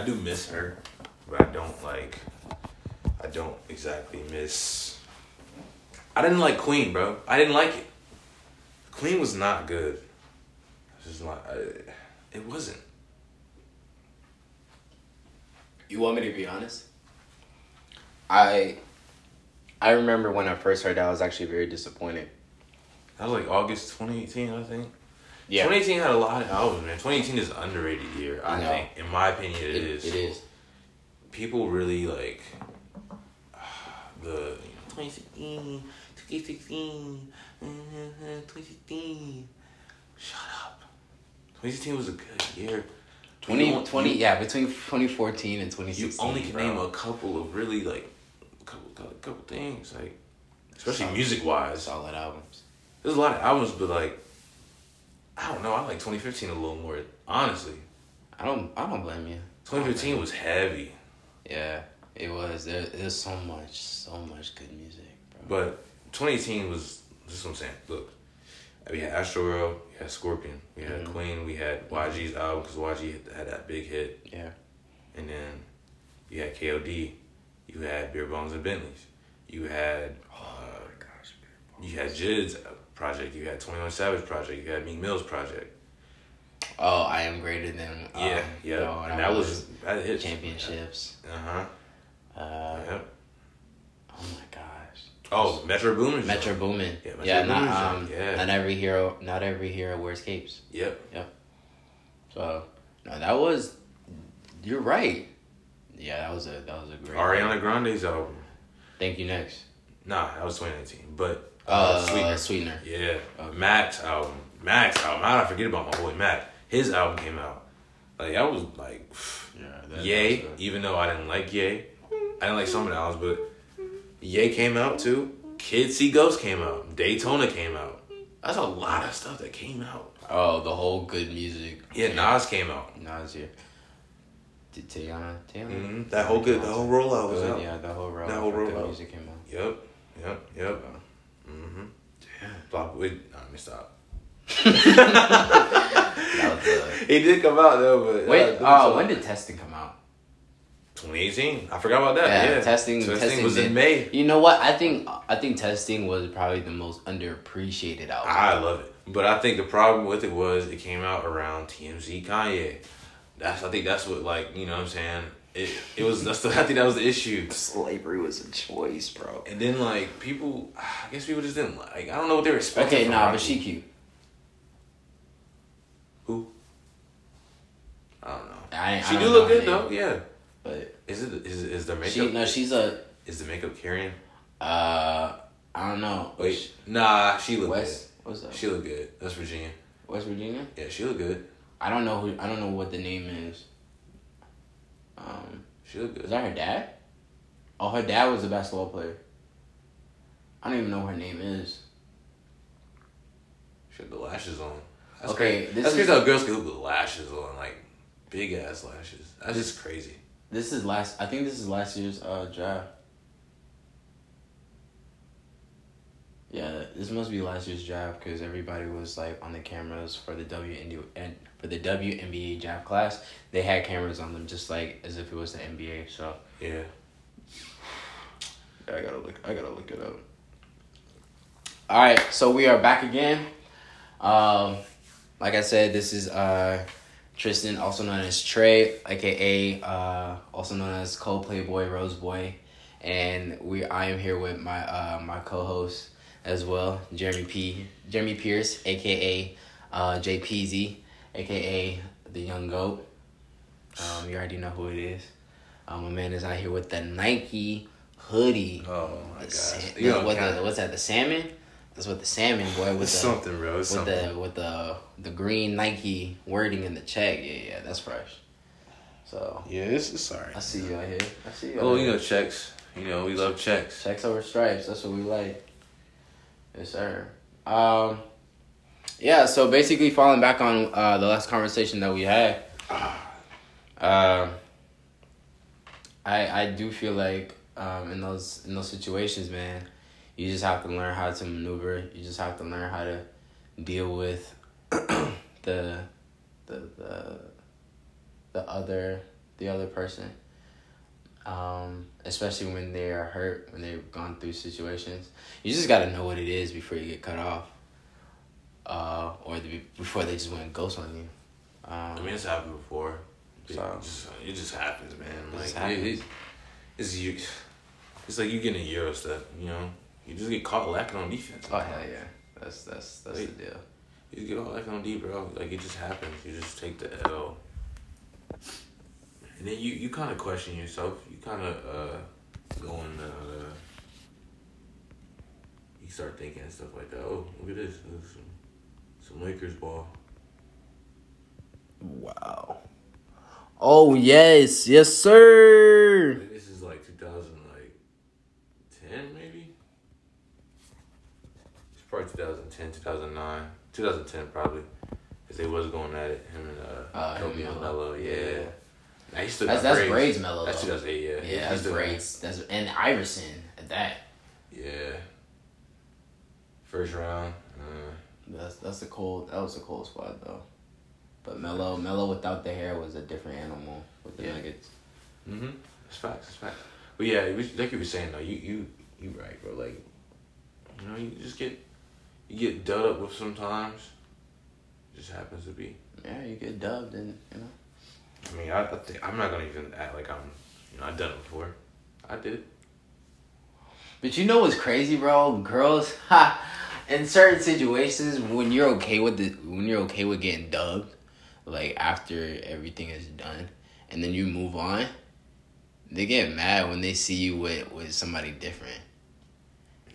I do miss her, but I don't like. I don't exactly miss. I didn't like Queen, bro. I didn't like it. Queen was not good. It's just not. I, uh, it wasn't. You want me to be honest? I I remember when I first heard that I was actually very disappointed. That was like August 2018, I think. Yeah. 2018 had a lot of albums, man. 2018 is underrated year, I No. think. In my opinion, It- it is. It is. People really like the 2016, 2016, 2016. Shut up. 2016 was a good year. 20, 20 you- yeah, between 2014 and 2016. You only can bro. name a couple of really like, a couple, couple, couple things like, especially Solid. music wise. solid albums. There's a lot of albums, but like, I don't know. I like 2015 a little more. Honestly, I don't I don't blame you. 2015 was heavy, Yeah, it was. There, there's so much, so much good music, bro. but 2018 was. This is what I'm saying. Look, we had Astro World, we had Scorpion, we had Mhm. Queen, we had YG's album because YG had, that big hit, yeah, and then you had KOD, you had Beer Bongs and Bentleys, you had uh, gosh. you had Jid's project, you had 21 Savage project, you had Meek Mill's project. Oh, I am greater than. Um, Yeah, yeah, no, and that was that hit championships. Uh huh. Uh, Yep. Oh my gosh. Oh, Metro Boomin. Metro Boomin. Yeah, Metro yeah, not um, yeah. not every hero, not every hero wears capes. Yep. Yep. So, no, that was. You're right. Yeah, that was a that was a great. Ariana Grande's album. Thank you next. Nah, that was 2019. But uh, Uh, Sweetener. sweetener. Yeah. Okay. Max album. Max album. How did I forget about my boy Mac? His album came out. Like I was like, Yeah. Yay. Even though I didn't like Ye, I didn't like some of the albums, but Ye came out too. Kids See Ghosts came out. Daytona came out. That's a lot of stuff that came out. Oh, the whole good music. Yeah, Nas came out. Nasir. Did Teyana? Teyana? hmm That whole good, the whole rollout was Good, out. Yeah, the whole roll. That whole rollout. music came out. Yep, yep, yep. Mm-hmm. Damn. Block. Wait, nah, let me stop. That He did come out though, but Wait, uh, uh, when did testing come out? 2018. I forgot about that. Yeah, Yeah, testing- Testing, testing was did- in May. You know what? I think I think testing was probably the most underappreciated album. I love it, but I think the problem with it was it came out around TMZ Kanye. That's I think that's what like you know what I'm saying. It it was that's the, I think that was the issue. Slavery was a choice, bro. And then like people, I guess people just didn't like. I don't know what they were expecting. Okay, from nah, Rocky. but she cute. who? I don't know. I, I She don't do look good name, though. Yeah. But Is it is is the makeup? she no, she's a Is the makeup carrying? uh, I don't know. Wait, nah, she look West. What's good. up? She look good. That's Virginia. West Virginia. Yeah, she look good. I don't know who. I don't know what the name is. Um, She look is that her dad? Oh, her dad was a basketball player. I don't even know what her name is. She had the lashes on. That's Okay, crazy. this That's is- crazy how girls can look with lashes on, like big ass lashes. That's just crazy. This is last. I think this is last year's uh draft. Yeah, this must be last year's draft because everybody was like on the cameras for the WNBA and for the WNBA draft class. They had cameras on them just like as if it was the NBA. So Yeah. yeah I gotta look. I gotta look it up. All right, so we are back again. Um, like I said, this is uh Tristan, also known as Trey, aka uh, also known as Cold Playboy Rose Boy, and we I am here with my uh my co-host as well, Jeremy P. Jeremy Pierce, aka uh JPZ, aka the Young Goat. Um, you already know who it is. Um, my man is out here with the Nike hoodie. Oh my gosh. sa- You know, what kinda- the, what's that? The salmon. That's what the salmon boy with It's the something, bro. It's with something. the with the the green Nike wording in the check. Yeah, yeah, that's fresh. So yeah, it's, it's alright. I see you out here. I see you. Oh, you know checks. You know we love checks. checks over stripes. That's what we like. Yes, sir. Um, yeah. So basically, falling back on uh, the last conversation that we had, um, I I do feel like um, in those in those situations, man, you just have to learn how to maneuver. You just have to learn how to deal with the the the the other the other person. Um, especially when they are hurt, when they've gone through situations. You just gotta know what it is before you get cut off. Uh, or the, before they just went ghost on you. Um, I mean, it's happened before. It, So- just, it just happens, man. It Like just it, happens. it, it's you. It's like you getting a Euro step. You know, you just get caught lacking on defense. oh hell yeah, that's that's that's Wait. the deal. You get all lacking on D, bro. Like it just happens. You just take the L. And then you, you kind of question yourself. You kind of uh, go in the. Uh, you start thinking and stuff like that. Oh, look at this. Some, some Lakers ball. Wow. Oh yes, yes sir. This is like 2000, like 10 maybe. It's probably 2010, 2009, 2010 probably, because they was going at it. Him and uh, Uh, Kobe and. Melo. Yeah. He still That's that's braids, Melo. That's though. 2008. Yeah. Yeah, that's braids. That's and Iverson at that. Yeah. First round. Uh, That's that's a cold. That was a cold spot though. But Melo, Melo without the hair was a different animal with the Yeah. Nuggets. mm-hmm. It's facts. It's facts. But yeah, like you were saying though, you you you right, bro. Like, you know, you just get you get dealt up with sometimes. It just happens to be. Yeah, you get dubbed and you know. I mean, I, I think I'm not gonna even act like I'm, you know, I've done it before. I did it. But you know what's crazy, bro? Girls, ha, in certain situations, when you're okay with the, when you're okay with getting dubbed, like after everything is done, and then you move on, they get mad when they see you with with somebody different.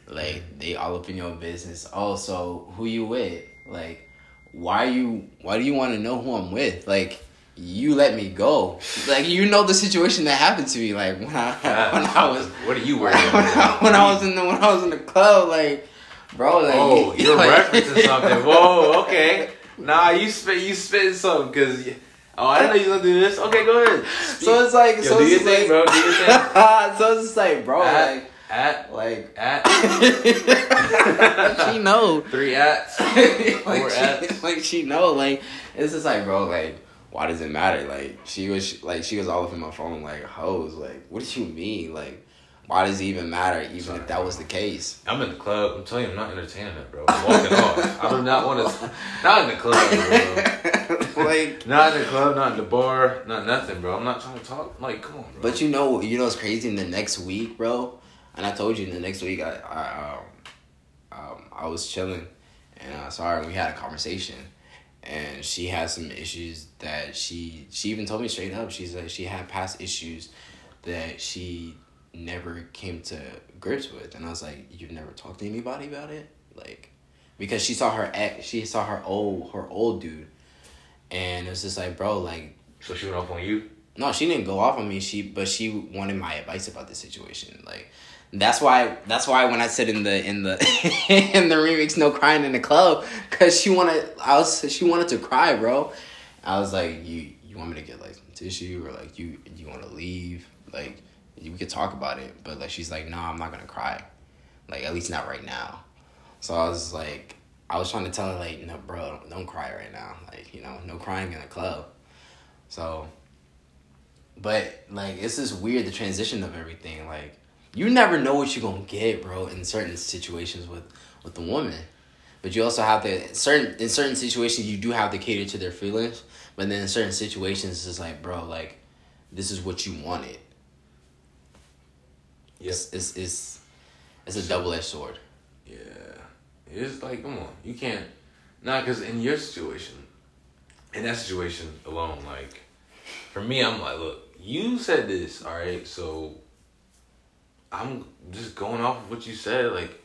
Like they all up in your business. Oh, so who you with? Like, why you? Why do you want to know who I'm with? Like. You let me go. Like you know the situation that happened to me. Like when I uh, when I was What are you when, I, when I was in the when I was in the club, like, bro, like, Oh, you're like- referencing something. Whoa, okay. Nah, you spit, you spitting something because. Oh, I didn't know you was gonna do this. Okay, go ahead. So it's like, Yo, so do it's your just thing, like, bro. Do your thing. so it's just like, bro, At, at, like, at, she know, three ats. like, Four she, ats. like she know, like, it's just like, bro, like, why does it matter? Like, she was like, she was all up in my phone, like, hoes, like, what do you mean, like, why does it even matter, even Sorry, if that was the case? I'm in the club. I'm telling you, I'm not entertaining it, bro. I'm walking off. I do not want to. Not in the club, bro. like. Not in the club, not in the bar, not nothing, bro. I'm not trying to talk. Like, come on, bro. But you know, you know it's crazy? In the next week, bro, and I told you in the next week, I, I um, um, I was chilling, and I saw her, and we had a conversation, and she had some issues that she she even told me straight up. She's like she had past issues that she never came to grips with, and I was like, you've never talked to anybody about it, like, because she saw her ex, she saw her old her old dude, and it was just like, bro, like so she went off on you. No, she didn't go off on me. She but she wanted my advice about the situation. Like that's why that's why when I said in the in the in the remix, no crying in the club, cause she wanted I was she wanted to cry, bro. I was like, you you want me to get like some tissue or like you you want to leave? Like we could talk about it, but like she's like, no, I'm not gonna cry. Like at least not right now. So I was like, I was trying to tell her like, no, bro, don't cry right now. Like you know, no crying in the club. So but like it's just weird the transition of everything. Like you never know what you're gonna get, bro, in certain situations with with the woman. But you also have to certain in certain situations you do have to cater to their feelings. But then in certain situations it's like, bro, like this is what you wanted. It's it's it's, it's a double edged sword. Yeah, it's like, come on, you can't. Nah, because in your situation, in that situation alone, like, for me, I'm like, look, you said this, all right, so I'm just going off of what you said. Like,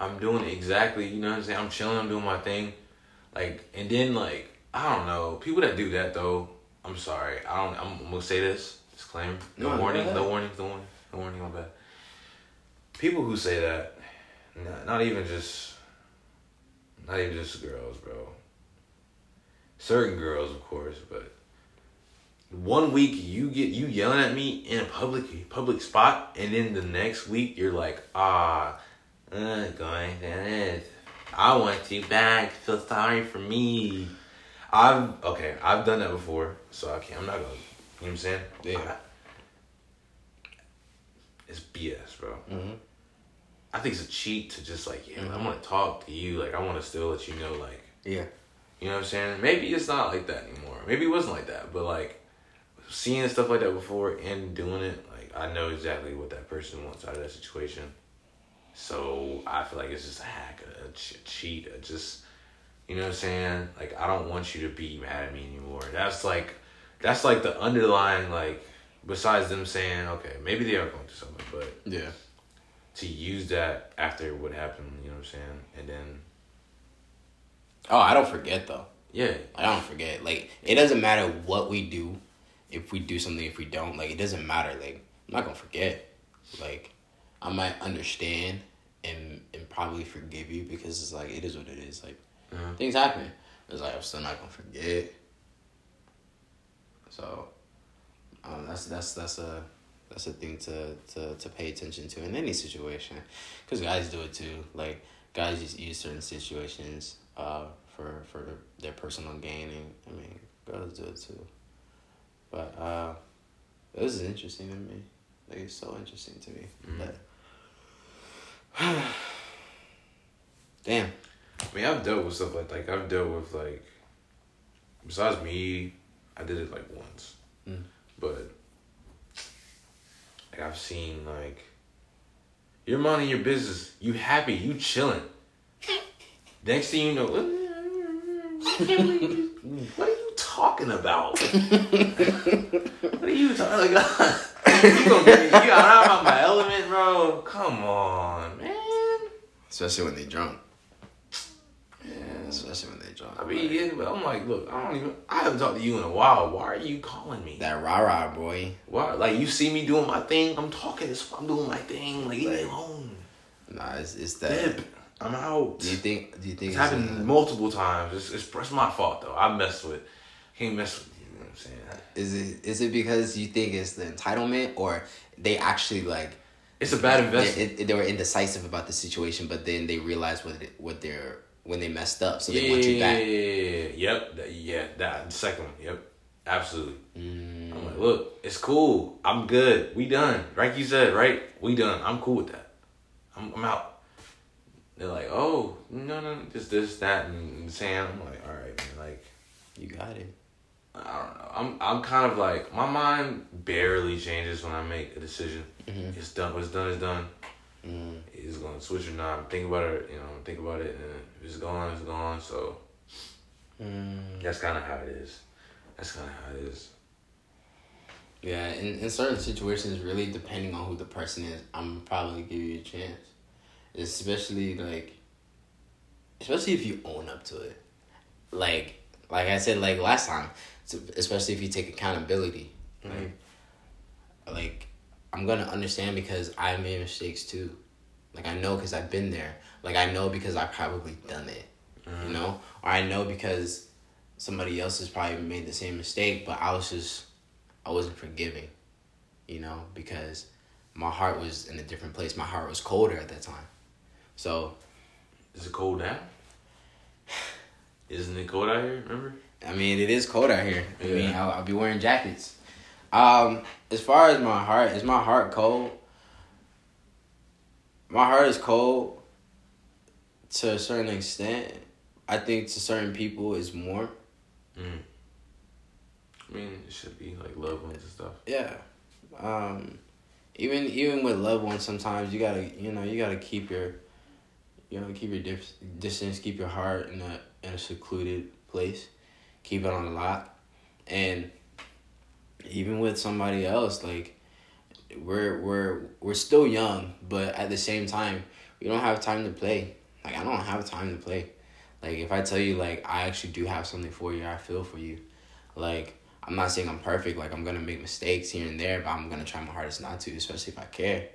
I'm doing exactly, you know what I'm saying? I'm chilling, I'm doing my thing. Like, and then, like, I don't know, people that do that, though, I'm sorry. I don't, I'm, gonna say this, disclaimer. No, No, warning, no warning, no warning, no warning, my bad. People who say that, not, not even just, not even just girls, bro. Certain girls, of course, but one week you get you yelling at me in a public public spot, and then the next week you're like, ah, uh, going this. I want you back. Feel sorry for me. I've okay. I've done that before, so I can't. I'm not gonna, You know what I'm saying? Yeah. I- it's BS, bro. Mm-hmm. I think it's a cheat to just like, yeah, I Mhm. want to talk to you. Like, I want to still let you know, like, Yeah. you know what I'm saying? Maybe it's not like that anymore. Maybe it wasn't like that, but like seeing stuff like that before and doing it, like I know exactly what that person wants out of that situation. So I feel like it's just a hack, a, ch- cheat, a just you know what I'm saying? Like I don't want you to be mad at me anymore. That's like that's like the underlying like besides them saying okay maybe they are going through something, but Yeah. to use that after what happened, you know what I'm saying? And then Oh, I don't forget though. yeah, I don't forget. Like it doesn't matter what we do, if we do something, if we don't. Like it doesn't matter. Like I'm not gonna forget. Like I might understand and and probably forgive you because it's like it is what it is. Like Mhm. things happen. It's like I'm still not gonna forget. So um, that's that's that's a that's a thing to, to, to pay attention to in any situation, because guys do it too. Like guys just use certain situations uh, for for their personal gain, and I mean girls do it too. But uh, this is interesting to me. Like it's so interesting to me. Mhm. But damn. I mean, I've dealt with stuff like like I've dealt with like besides me, I did it like once, Mm. but like I've seen like you're minding your business, you happy, you chilling. Next thing you know, what are you talking about? what are you talking? about? you gonna get me? You out of my element, bro? Come on, man. Especially when they drunk. Yeah, especially when they drunk. I mean, yeah, but I'm like, look, I don't even, I haven't talked to you in a while. Why are you calling me? that rah rah boy. Why? Like, you see me doing my thing. I'm talking this. I'm doing my thing. Like, leave me Like, alone. Nah, it's it's that. Dip. I'm out. Do you think? Do you think It's happened uh, multiple times. It's, it's, it's my fault though. I messed with. Can't mess with you. You know what I'm saying? Is it is it because you think it's the entitlement, or they actually like It's a bad they, investment. it, they were indecisive about the situation, but then they realized what it, what they're when they messed up, so yeah, they want you yeah, back. yeah, yeah, yeah. Yep. That, yeah. That the second one. Yep. Absolutely. Mm, I'm like, look, it's cool. I'm good. We done. Like you said, right? We done. I'm cool with that. I'm, I'm out. They're like, oh, no, no, just this, that, and saying. I'm like, all right, man. Like, you got it. I don't know. I'm, I'm kind of like, my mind barely changes when I make a decision. Mhm. It's done. What's done is done. Mm, It's gonna switch or not. Think about it. You know, think about it, and if it's gone, it's gone. So mm. that's kind of how it is. That's kind of how it is. Yeah, in, in certain situations, really depending on who the person is, I'm probably gonna give you a chance. Especially like, especially if you own up to it. Like, like I said, like last time, so- especially if you take accountability. Like, like I'm gonna understand because I made mistakes too. Like I know because I've been there. Like I know because I probably done it. You mm-hmm. know, or I know because somebody else has probably made the same mistake, but I was just I wasn't forgiving, you know, because my heart was in a different place. My heart was colder at that time. So, Is it cold now? Isn't it cold out here? Remember? I mean, it is cold out here. I mean, I'll I'll be wearing jackets. Um, as far as my heart, is my heart cold? My heart is cold to a certain extent. I think to certain people it's warm. Mm. I mean, it should be like loved ones and stuff. Yeah. Um, even even with loved ones, sometimes you gotta you know you gotta keep your, you know keep your dif- distance, keep your heart in a in a secluded place, keep it on the lock, and even with somebody else, like we're we're we're still young, but at the same time, we don't have time to play. Like I don't have time to play. Like if I tell you like I actually do have something for you, I feel for you. Like I'm not saying I'm perfect. Like I'm gonna make mistakes here and there, but I'm gonna try my hardest not to, especially if I care.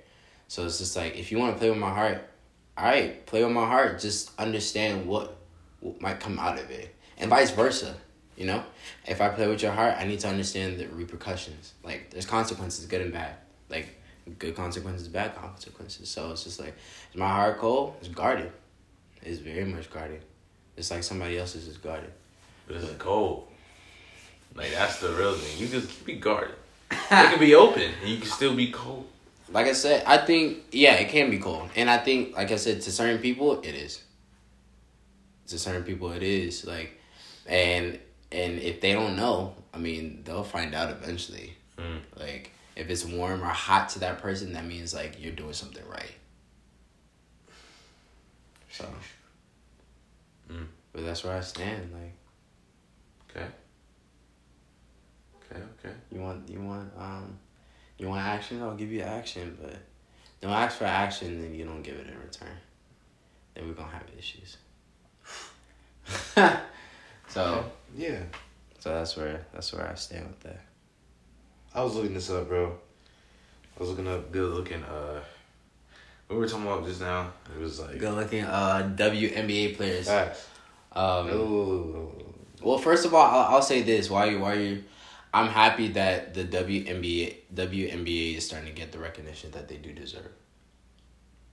So it's just like if you want to play with my heart, all right, play with my heart. Just understand what, what might come out of it, and vice versa. You know, if I play with your heart, I need to understand the repercussions. Like there's consequences, good and bad. Like good consequences, bad consequences. So it's just like is my heart cold? It's guarded. It's very much guarded. It's like somebody else's is guarded. But is it cold? Like that's the real thing. You just be guarded. It can be open and you can still be cold. Like I said, I think yeah, it can be cold, and I think like I said to certain people it is. To certain people it is like, and and if they don't know, I mean they'll find out eventually. Mm. Like if it's warm or hot to that person, that means like you're doing something right. So. Mm. But that's where I stand. Like Okay. Okay, okay. you want you want um you want action, I'll give you action, but don't ask for action then you don't give it in return. Then we're gonna have issues. so Yeah. so that's where that's where I stand with that. I was looking this up, bro. I was looking up good looking uh what we were talking about just now. It was like Good looking uh WNBA players. facts. Um. Well, first of all, I'll, I'll say this: why you, why you, I'm happy that the WNBA WNBA is starting to get the recognition that they do deserve.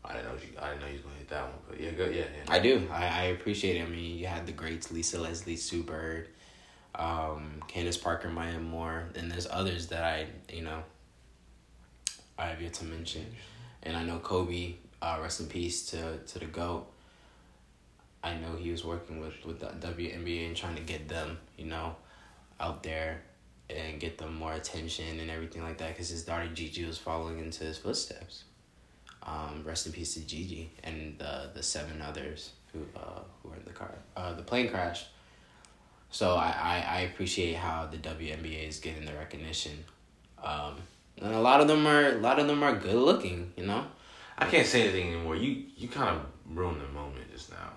I didn't know you I didn't know you was gonna hit that one, but yeah, go yeah, yeah. I do. I, I appreciate it. I mean, you had the greats: Lisa Leslie, Sue Bird, um, Candace Parker, Maya Moore, and there's others that I you know. I have yet to mention, and I know Kobe. Uh, rest in peace to to the goat. I know he was working with with the WNBA and trying to get them, you know, out there and get them more attention and everything like that because his daughter Gigi was following into his footsteps. Um, rest in peace to Gigi and the the seven others who uh who were in the car uh the plane crash. So I, I, I appreciate how the WNBA is getting the recognition. Um, and a lot of them are a lot of them are good looking, you know. I can't say anything anymore. You you kind of ruined the moment just now.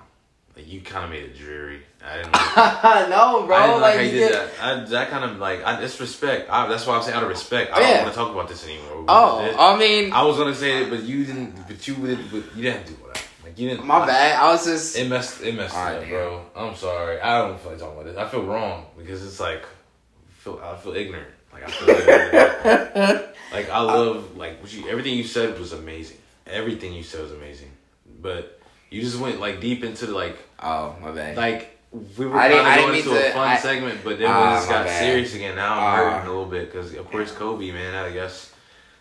Like you kind of made it dreary. I didn't. Like, no, bro. I didn't like, how you did that. I, that kind of like I, it's respect. I, that's why I'm saying out of respect. I Yeah. don't want to talk about this anymore. Oh, I mean, I was gonna say it, but you didn't. But you did. But you didn't do what I like. You didn't. my bad. I was just. It messed. It messed Alright, up, bro. I'm sorry. I don't feel like talking about this. I feel wrong because it's like, I feel. I feel ignorant. Like I feel ignorant. like I love like what you. Everything you said was amazing. Everything you said was amazing, but you just went like deep into the like oh, my bad. like we were kind of going into a to- fun I- segment, but then Ah, we just got bad. serious again. Now I'm Ah. hurting a little bit because of course Kobe, man. I guess.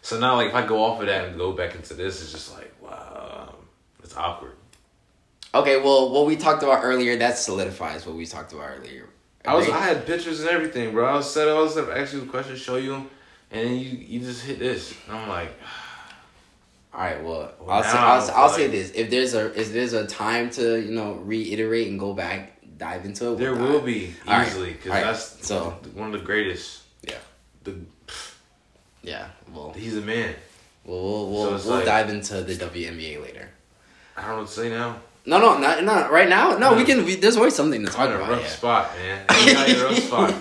So now, like, if I go off of that and go back into this, it's just like, wow, it's awkward. okay, well, what we talked about earlier that solidifies what we talked about earlier. I was, I had pictures and everything, bro. I was set, I was asking you questions, show you, and then you, you just hit this, and I'm like, All right. Well, Well, I'll say I'll, I I'll say this: if there's a if there's a time to you know reiterate and go back, dive into it. there we'll will dive. be All right, easily because all right, that's so- one of the greatest. Yeah. The Yeah. Well, he's a man. we'll we'll, So we'll, it's we'll like- dive into the WNBA later. I don't know what to say now. No, no, not not right now. No, we can. We, there's always something to talk about. rough yeah. spot, man. Rough spot.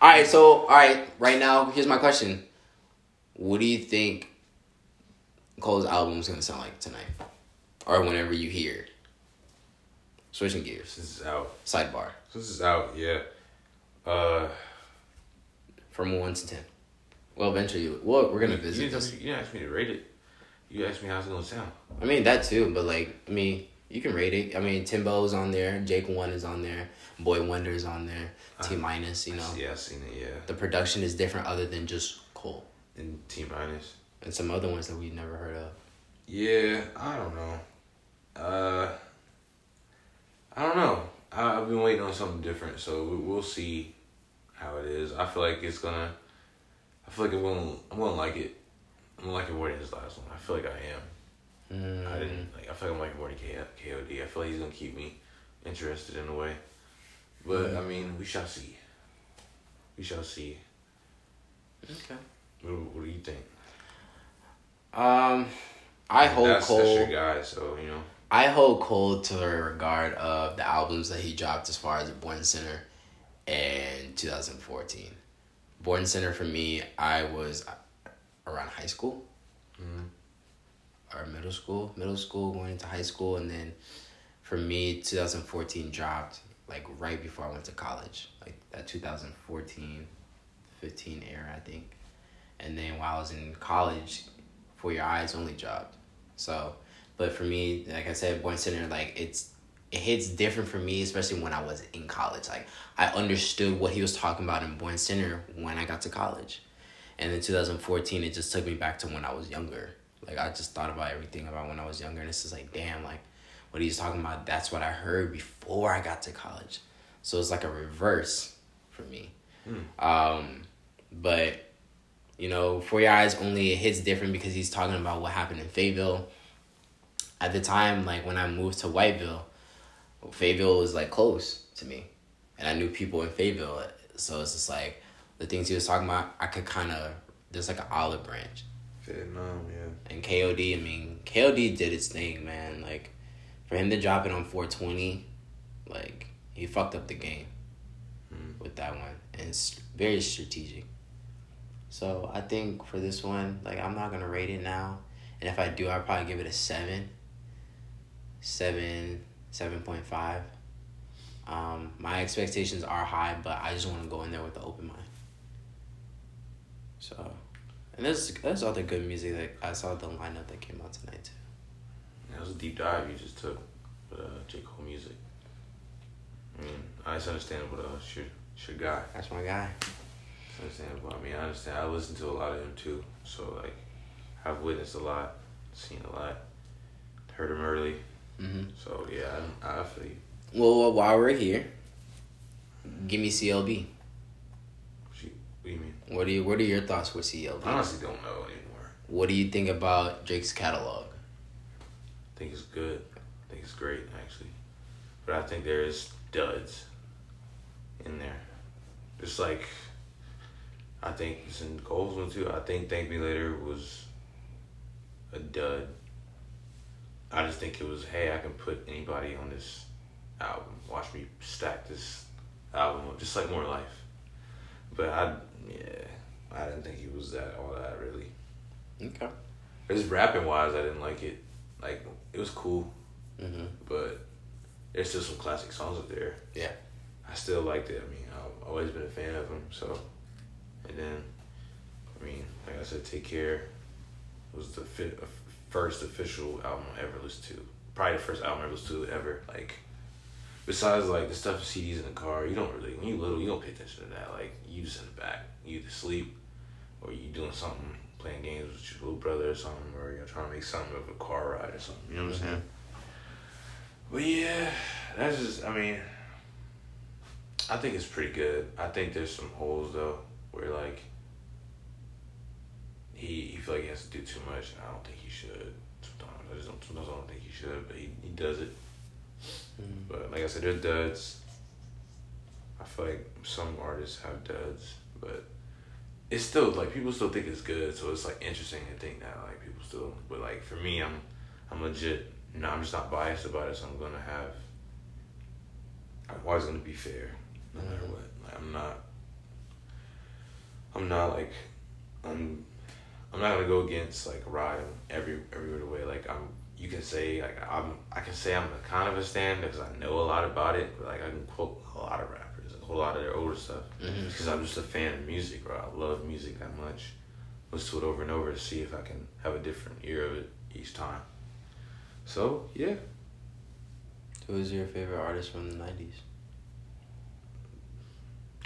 all right, so all right, right now, here's my question: What do you think Cole's album is gonna sound like tonight, or whenever you hear? Switching gears. This is out. Sidebar This is out. Yeah. Uh, from one to ten. Well, eventually, well, we're gonna you, visit didn't, this. you didn't ask me to rate it. You asked me how it's gonna sound. I mean that too, but like, I mean, you can rate it. I mean, Timbo's on there, Jake One is on there, Boy Wonder's on there, T minus. You know, Yeah, I've seen it. Yeah. the production is different other than just Cole And T minus. And some other ones that we've never heard of. Yeah, I don't know. Uh, I don't know. I, I've been waiting on something different, so we, we'll see how it is. I feel like it's gonna. I feel like I'm gonna. I'm gonna like it. I'm gonna like it more than his last one. I feel like I am. Mm. I didn't like. I feel like I'm liking more than K- KOD. I feel like he's gonna keep me interested in a way. But I mean, we shall see. We shall see. Okay. What, what do you think? Um, I hold that's, Cole. That's your guy, so you know. I hold Cole to the regard of the albums that he dropped as far as Born Sinner and 2014. Born Sinner for me, I was around high school Mhm. or middle school, middle school going into high school, and then for me, 2014 dropped like right before I went to college, like that 2014, 15 era, I think. And then while I was in college, For Your Eyes only job. So, but for me, like I said, Born Sinner, like it's it hits different for me, especially when I was in college. Like I understood what he was talking about in Born Sinner when I got to college. And in 2014, it just took me back to when I was younger. Like I just thought about everything about when I was younger, and it's just like, damn, like what he's talking about. That's what I heard before I got to college. So it's like a reverse for me. Hmm. Um, but you know, for your eyes only, it hits different because he's talking about what happened in Fayetteville. At the time, like when I moved to Whiteville, Fayetteville was like close to me, and I knew people in Fayetteville. So it's just like the things he was talking about. I could kind of there's like an olive branch. Vietnam, yeah. And KOD, I mean, KOD did its thing, man. Like, for him to drop it on 420, like, he fucked up the game Mm. with that one. And it's very strategic. So, I think for this one, like, I'm not going to rate it now. And if I do, I'll probably give it a 7. 7, 7.5. Um, my expectations are high, but I just want to go in there with an open mind. So, and there's there's other good music that I saw the lineup that came out tonight too. That was a deep dive you just took with uh, J. Cole music. I mean, I just understand what uh, it's your, it's your guy. That's my guy. It's understandable. I mean, I understand. I listen to a lot of him too. So, like, I've witnessed a lot, seen a lot, heard him early. hmm So, yeah, I, I feel you. Well, while we're here, give me CLB. What what do you mean? What do you What are your thoughts with CLB? I honestly don't know anymore. What do you think about Drake's catalog? I think it's good. I think it's great, actually. But I think there is duds in there. Just like, I think it's in Cole's one too. I think Thank Me Later was a dud. I just think it was, hey, I can put anybody on this album. Watch me stack this album up, just like More Life. But I, yeah, I didn't think he was that all that really. Okay. Just rapping wise, I didn't like it. Like it was cool, hmm but there's still some classic songs up there. Yeah. I still liked it. I mean, I've always been a fan of him. So, and then, I mean, like I said, Take Care was the uh, first official album I ever listened to. Probably the first album I listened to ever. Like, besides like the stuff CDs in the car, you don't really when you little, you don't pay attention to that. Like, you just in the back, you either sleep or you doing something, playing games with your little brother or something, or you're trying to make something of a car ride or something. You know what I'm saying? But yeah, that's just. I mean, I think it's pretty good. I think there's some holes though, where like he he feel like he has to do too much, and I don't think he should. Sometimes I just don't. Sometimes I don't think he should, but he he does it. Mhm. But like I said, there's duds. I feel like some artists have duds, but it's still like people still think it's good, so it's like interesting to think that like people still. But like for me, I'm I'm legit. No, I'm just not biased about it, so I'm gonna have. I'm always gonna be fair, no matter Mhm. what. Like I'm not. I'm not like, I'm. I'm not gonna go against like Ride every every way. Like I'm, you can say like I'm, I can say I'm a kind of a stand because I know a lot about it. But like I can quote a lot of rappers, a whole lot of their older stuff, Mhm. because I'm just a fan of music, bro. I love music that much. Listen to it over and over to see if I can have a different ear of it each time. So yeah, Who is your favorite artist from the nineties?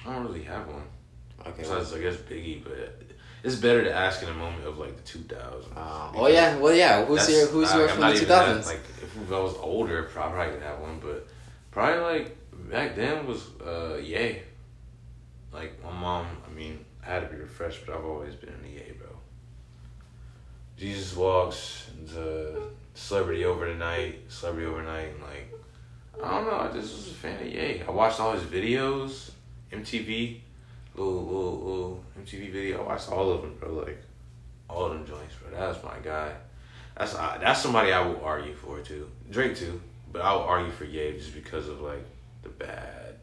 I don't really have one. Okay. Besides, I guess Biggie, but it's better to ask in a moment of like the 2000s. Uh, oh yeah. Well yeah. Who's your Who's like, from the even two thousands? that- Like if I was older, probably, have one, but probably like back then was uh Ye. Like my mom, I mean, I had to be refreshed, but I've always been in the Ye, bro. Jesus walks into Celebrity Over Tonight, Celebrity Overnight, and like I don't know, I just was a fan of Ye. I watched all his videos, MTV, little little little MTV video. I watched all of them, bro. Like all of them joints, bro. That's my guy. That's uh, that's somebody I will argue for too. Drake too, but I will argue for Ye just because of like the bad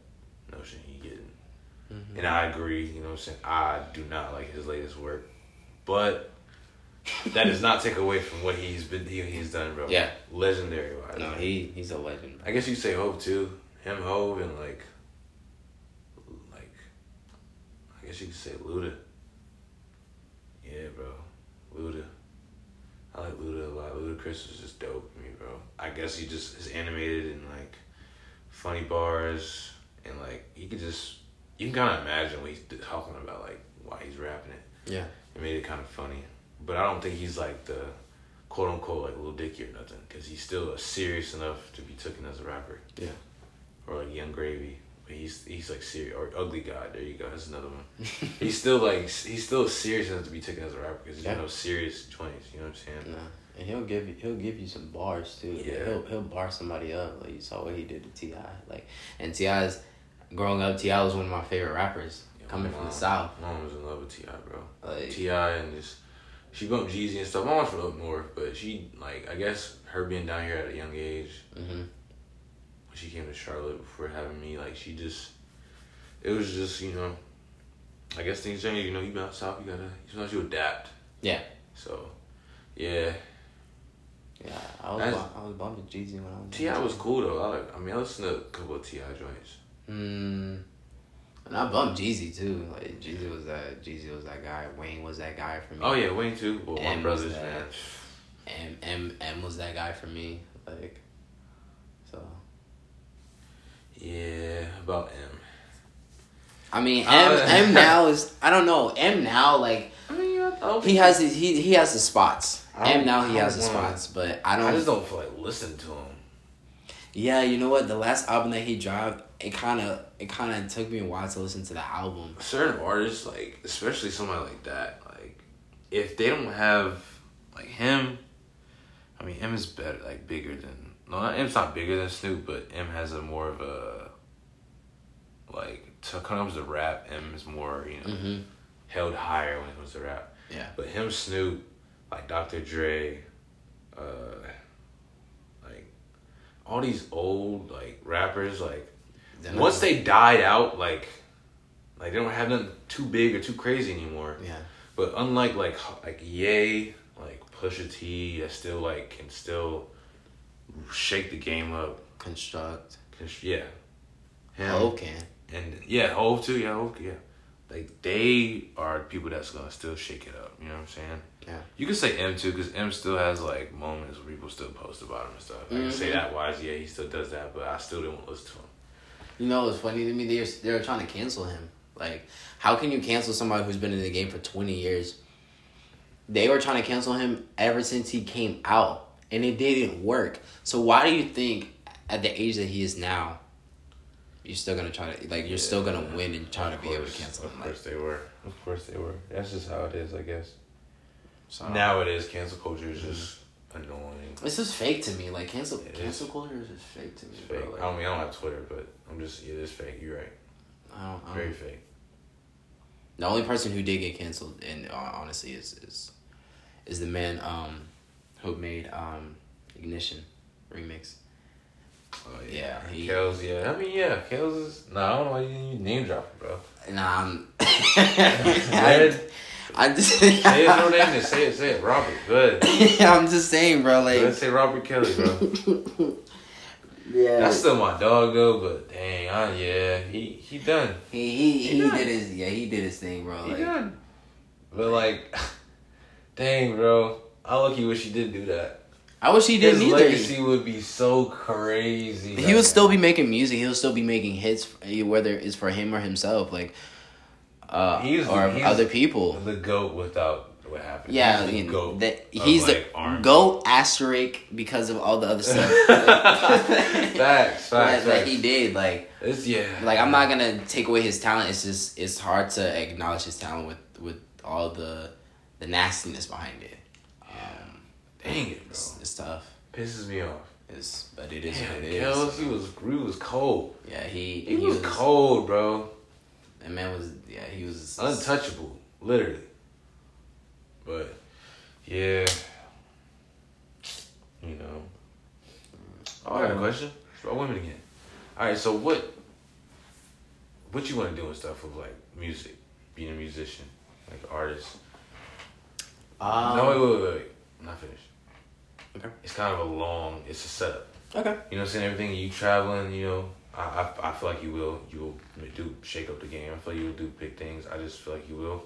notion he getting. Mhm. And I agree, you know what I'm saying? I do not like his latest work. But that does not take away from what he's been he, he's done, bro. Yeah. Legendary wise. No, he he's a legend. I guess you say Hove too. Him, Hove, and like, I guess you could say Luda. Yeah, bro, Luda. I like Luda a lot. Ludacris is just dope to me, bro. I guess he just is animated and like funny bars, and like he could just you can kind of imagine what he's talking about, like why he's rapping it. Yeah. It made it kind of funny, but I don't think he's like the quote unquote like Lil Dicky or nothing, because he's still serious enough to be taken as a rapper. Yeah. Or like Yung Gravy. He's he's like serious or Ugly God. There you go. That's another one. he's still like he's still serious enough to be taken as a rapper because he's Yeah. no serious joints. You know what I'm saying? Nah. And he'll give you he'll give you some bars too. Like, Yeah. he'll he'll bar somebody up. Like you saw what he did to Ti. Like and T.I.'s growing up, T.I. was one of my favorite rappers Yeah, coming my from the south. Mom was in love with T.I., bro. Like T.I. and just she bumped Jeezy and stuff. Mom's from up north, but she like I guess her being down here at a young age hmm when she came to Charlotte before having me, like she just it was just you know I guess things change. You know, you been out south, you gotta sometimes you adapt. Yeah. So yeah, Yeah, I was That's- I was bumping Jeezy when I was T.I. was cool though. I like. I mean, I listened to a couple of T.I. joints. Mm, and I bumped Jeezy too. Like Jeezy was that Jeezy was that guy. Wayne was that guy for me. Oh yeah, Wayne too. Well, And my brothers, that- man. M M M was that guy for me. Like, so Yeah, about M. I mean M Uh, M now is I don't know M now like I mean, I, I he has his, he he has the spots. M now he has the spots, but I don't. I just don't feel like listening to him. Yeah, you know what? The last album that he dropped, it kind of it kind of took me a while to listen to the album. certain artists, like especially somebody like that, like if they don't have like him, I mean M is better, like bigger than no, not, M's not bigger than Snoop, but M has a more of a like to comes to rap, M is more you know Mm-hmm. held higher when it comes to rap. Yeah. But him, Snoop, like Dr. Dre, uh, like all these old like rappers, like once they died out, like like they don't have nothing too big or too crazy anymore. yeah But unlike like like Ye, like Pusha T, that still like can still shake the game up. construct Cause yeah, him can and yeah, Hove too. Yeah, Hove, yeah. Like they are people that's gonna still shake it up. You know what I'm saying? Yeah. You can say M too, because M still has like moments where people still post about him and stuff. I can say mm-hmm. that wise, yeah, he still does that, but I still didn't listen to him. You know, it's funny to me. They're they're trying to cancel him. Like, how can you cancel somebody who's been in the game for twenty years? They were trying to cancel him ever since he came out, and it didn't work. So why do you think, at the age that he is now, you're still gonna try to like you're still gonna win and try to Of be able to cancel Of? Like, course they were. Of course they were. That's just how it is, I guess. so it is cancel culture is just annoying. This is fake to me. Like cancel It cancel is. culture is just fake to me. Bro. fake. Like, I mean, I don't have Twitter, but I'm just it is fake. You're right. I don't, I don't- Very fake. The only person who did get canceled, and uh, honestly, is is is the man um who made um Ignition remix. Oh Yeah, he- Kels, yeah. I mean, yeah. Kels is. Nah, I don't know why you, name dropping, bro. Nah, I'm. Red. I just. Say his real name. Just say it. Say it. Robert. Good. I'm just saying, bro. Let's Like, say Robert Kelly, bro. yeah, That's still my dog though, but dang, I, yeah, he he done. he he he, He done. did his yeah he did his thing, bro. He Like, done. But like, dang, bro, I lucky wish he did do that. I wish he didn't either. legacy would be so crazy. He would still be making music. He'll still be making hits, whether it's for him or himself, like, uh, He's- or he's- other people. the goat without what happened. Yeah, he's the you know, goat. that he's like, the R&B. goat asterisk because of all the other stuff facts, facts, that, that he did. Like, It's yeah. like I'm not gonna take away his talent. It's just it's hard to acknowledge his talent with with all the the nastiness behind it. Dang it, bro. it's, it's tough. Pisses me off. It's but it is Damn, what it is. Kels, he was he was cold. Yeah, he He, was, cold, bro. That man was yeah he was Untouchable, literally. But yeah, you know. Oh, I got a question. It's about women again. All right, so what? What you want to do and stuff with like music, being a musician, like artist? Um, no, wait, wait, wait, wait. I'm not finished. Okay. It's kind of a long. It's a setup. Okay. You know, what I'm saying everything. You traveling. You know, I, I I feel like you will. You will do shake up the game. I feel like you will do big things. I just feel like you will,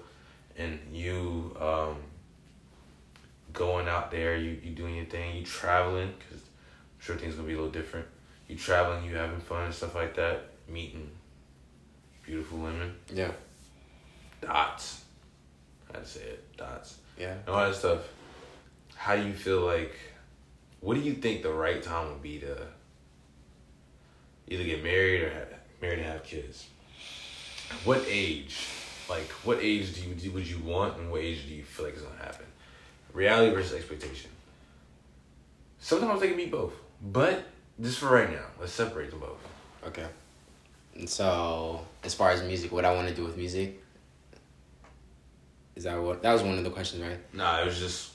and you um. Going out there, you you doing your thing. You traveling because I'm sure things gonna be a little different. you traveling, you having fun and stuff like that, meeting beautiful women, Yeah. dots. I had to say it, dots. Yeah. and all that stuff. How do you feel like? What do you think the right time would be to either get married or have, married and have kids? What age? Like, what age do you would you want, and what age do you feel like is gonna happen? Reality versus expectation. Sometimes they can be both, but just for right now, let's separate them both. Okay. And so, as far as music, what I want to do with music, is that what that was one of the questions, right? Nah, it was just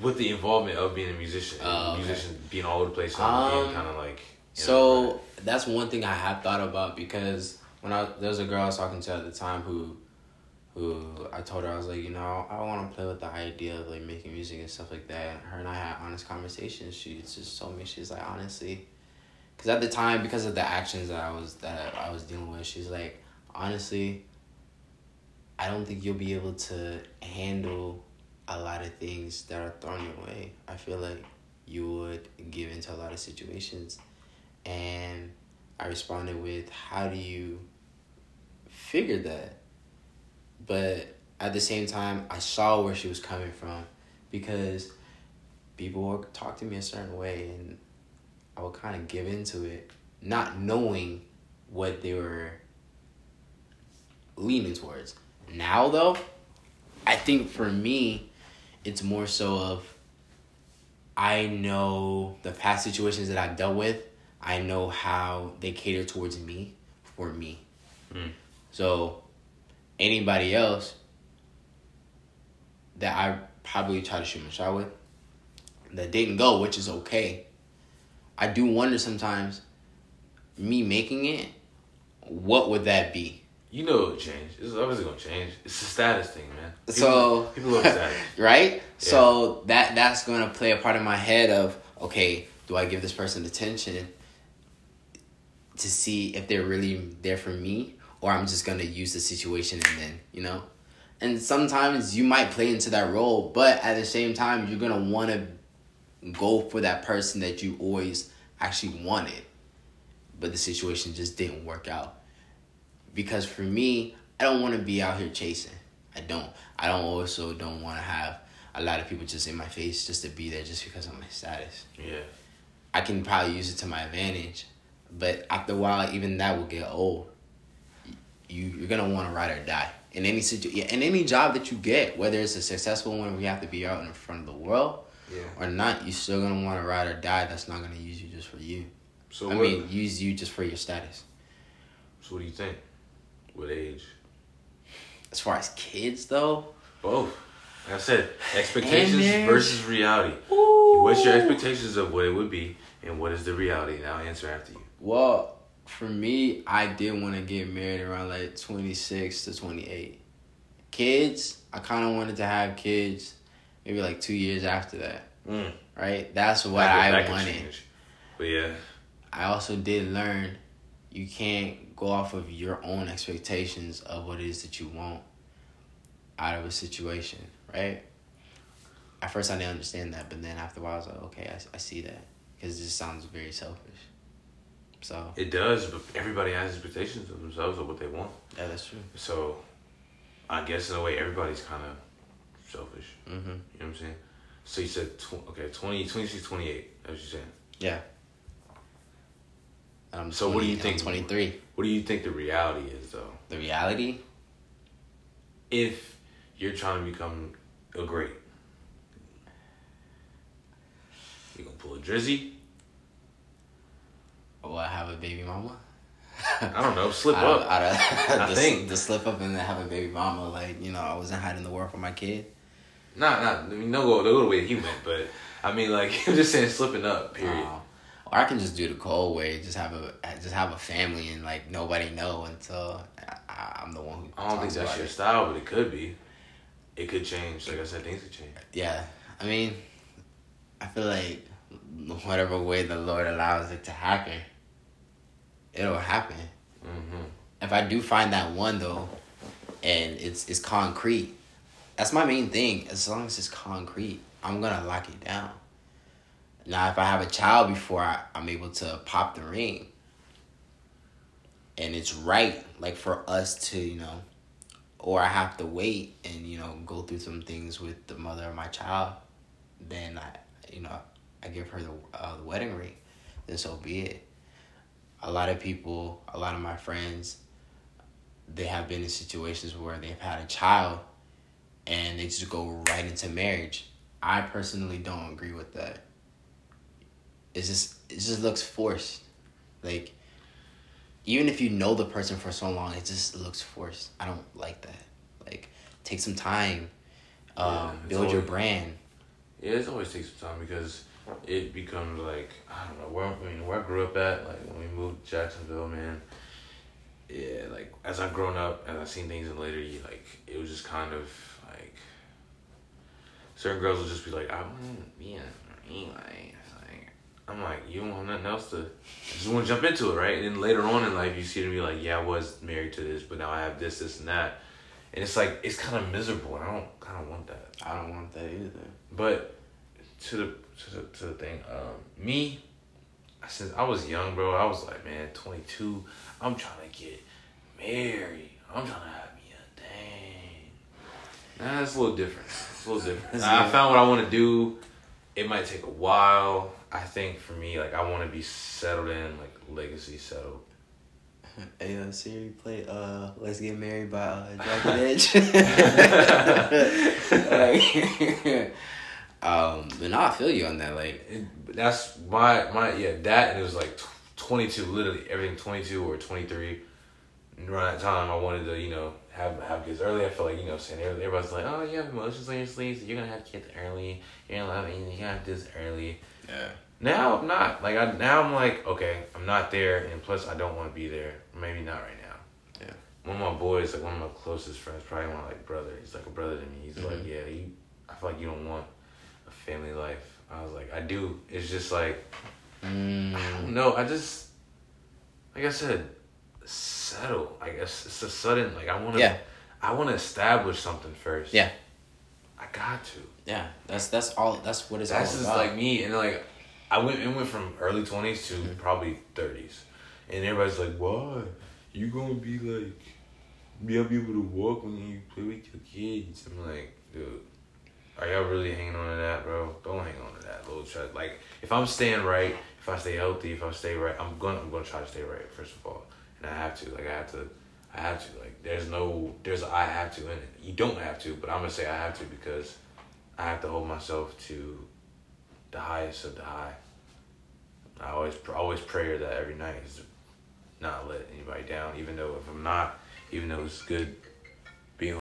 with the involvement of being a musician, and Oh, okay. musician being all over the place, and Um, being kind of like. you know, So that's one thing I have thought about because when I there was a girl I was talking to at the time who, who I told her I was like you know I want to play with the idea of like making music and stuff like that. Her and I had honest conversations. She just told me she's like honestly, because at the time because of the actions that I was that I was dealing with, she's like honestly. I don't think you'll be able to handle a lot of things that are thrown your way. I feel like you would give into a lot of situations and I responded with, How do you figure that? But at the same time, I saw where she was coming from because people would talk to me a certain way and I would kind of give into it, not knowing what they were leaning towards. Now, though, I think for me, it's more so of I know the past situations that I've dealt with. I know how they cater towards me for me. Mm. So anybody else that I probably try to shoot my shot with that didn't go, which is okay. I do wonder sometimes me making it, what would that be? You know it'll change. It's obviously gonna change. It's a status thing, man. People, So people love status. right? So that that's going to play a part in my head of okay, do I give this person attention to see if they're really there for me or I'm just going to use the situation and then, you know? And sometimes you might play into that role, but at the same time you're going to want to go for that person that you always actually wanted. But the situation just didn't work out. Because for me, I don't want to be out here chasing. I don't. I don't also don't want to have a lot of people just in my face just to be there just because of my status. Yeah. I can probably use it to my advantage, but after a while, even that will get old. You you're gonna want to ride or die in any situ yeah, in any job that you get, whether it's a successful one where you have to be out in front of the world Yeah. or not. You're still gonna want to ride or die. That's not gonna use you just for you. So I what? mean, use you just for your status. so what do you think? What age? As far as kids though, Both. Like I said, expectations versus reality. What's your expectations of what it would be, and what is the reality? Now answer after you. Well, for me, I did want to get married around like 26 to 28. Kids, I kind of wanted to have kids maybe like two years after that, Mm. right? That's what That I that wanted. But yeah, I also did learn you can't go off of your own expectations of what it is that you want out of a situation, right? At first, I didn't understand that, but then after a while, I was like, okay, I, I see that. Because it just sounds very selfish. So, it does. But everybody has expectations of themselves of what they want. yeah, that's true. So, I guess in a way, everybody's kind of selfish. Mm-hmm. You know what I'm saying? So you said tw- okay, 20, 26, 28. That's what you're saying. Yeah. I'm So what do you think- 23. What do you think the reality is, though? The reality? If you're trying to become a great, you gonna pull a drizzy? Will I have a baby mama? I don't know. Slip up. out of- I the, think. the slip up and then have a baby mama. Like, you know, I wasn't hiding the world from my kid. Not, not. I mean, no go, no go the way he went, but I mean, like, I'm just saying, slipping up. Period. Um, or I can just do the cold way, just have a just have a family and like nobody know until I, I'm the one who. I don't think that's your it. style, but it could be. It could change. Like I said, things could change. Yeah, I mean, I feel like whatever way the Lord allows it to happen, it'll happen. Mm-hmm. If I do find that one though, and it's it's concrete, that's my main thing. As long as it's concrete, I'm gonna lock it down. Now, if I have a child before I, I'm able to pop the ring, and it's right, like for us to, you know, or I have to wait and you know go through some things with the mother of my child, then I, you know, I give her the, uh, the wedding ring, then so be it. A lot of people, a lot of my friends, they have been in situations where they've had a child, and they just go right into marriage. I personally don't agree with that. It's just it just looks forced, like even if you know the person for so long, it just looks forced. I don't like that. Like, take some time, um, Yeah, build your brand. Yeah, it always takes some time because it becomes like I don't know where I mean where I grew up at. Like when we moved to Jacksonville, man. Yeah, like as I've grown up and I've seen things in later, years, like it was just kind of like certain girls will just be like, I want to be a like I'm like, you don't have nothing else to. I just want to jump into it, right? And then later on in life, you see them be like, yeah, I was married to this, but now I have this, this, and that, and it's like it's kind of miserable, and I don't kind of want that. I don't want that either. But to the to the, to the thing, um, me, since I was young, bro, I was like, man, twenty two. I'm trying to get married. I'm trying to have me a thing. Nah, it's a little different. It's a little different. I found what I want to do. It might take a while. I think for me, like I want to be settled in, like legacy settled. Hey, uh, Siri, play uh, "Let's Get Married" by uh, Jagged Edge. Like, um, but no, I feel you on that. Like, It, that's my my yeah that and it was like tw- 22 literally everything 22 or 23 and around that time. I wanted to you know have have kids early. I feel like you know saying everybody's like oh you have emotions on your sleeves. You're gonna have kids early. You're gonna love you're gonna have this early. Yeah, now I'm not. Like I now I'm like okay I'm not there and plus I don't want to be there. Maybe not right now. Yeah. one of my boys like one of my closest friends probably my like brother. He's like a brother to me. He's like Mhm. yeah you I feel like you don't want a family life. I was like I do. It's just like mm, I don't know. I just, like I said, settle. I guess it's a sudden. Like I want to. Yeah. I want to establish something first. Yeah. I got to. yeah. That's that's all. That's what it's That's just about. like me, and like I went. It went from early twenties to Mm-hmm. probably thirties, and everybody's like, "Why? You gonna be like, be able to walk when you play with your kids?" I'm like, dude. Are y'all really hanging on to that, bro? Don't hang on to that little try. Like, if I'm staying right, if I stay healthy, if I stay right, I'm gonna I'm gonna try to stay right first of all, and I have to. Like, I have to. I have to. Like, there's no there's I have to in it. You don't have to, but I'm gonna say I have to because I have to hold myself to the highest of the high. I always always pray that every night is not let anybody down, even though if I'm not, even though it's good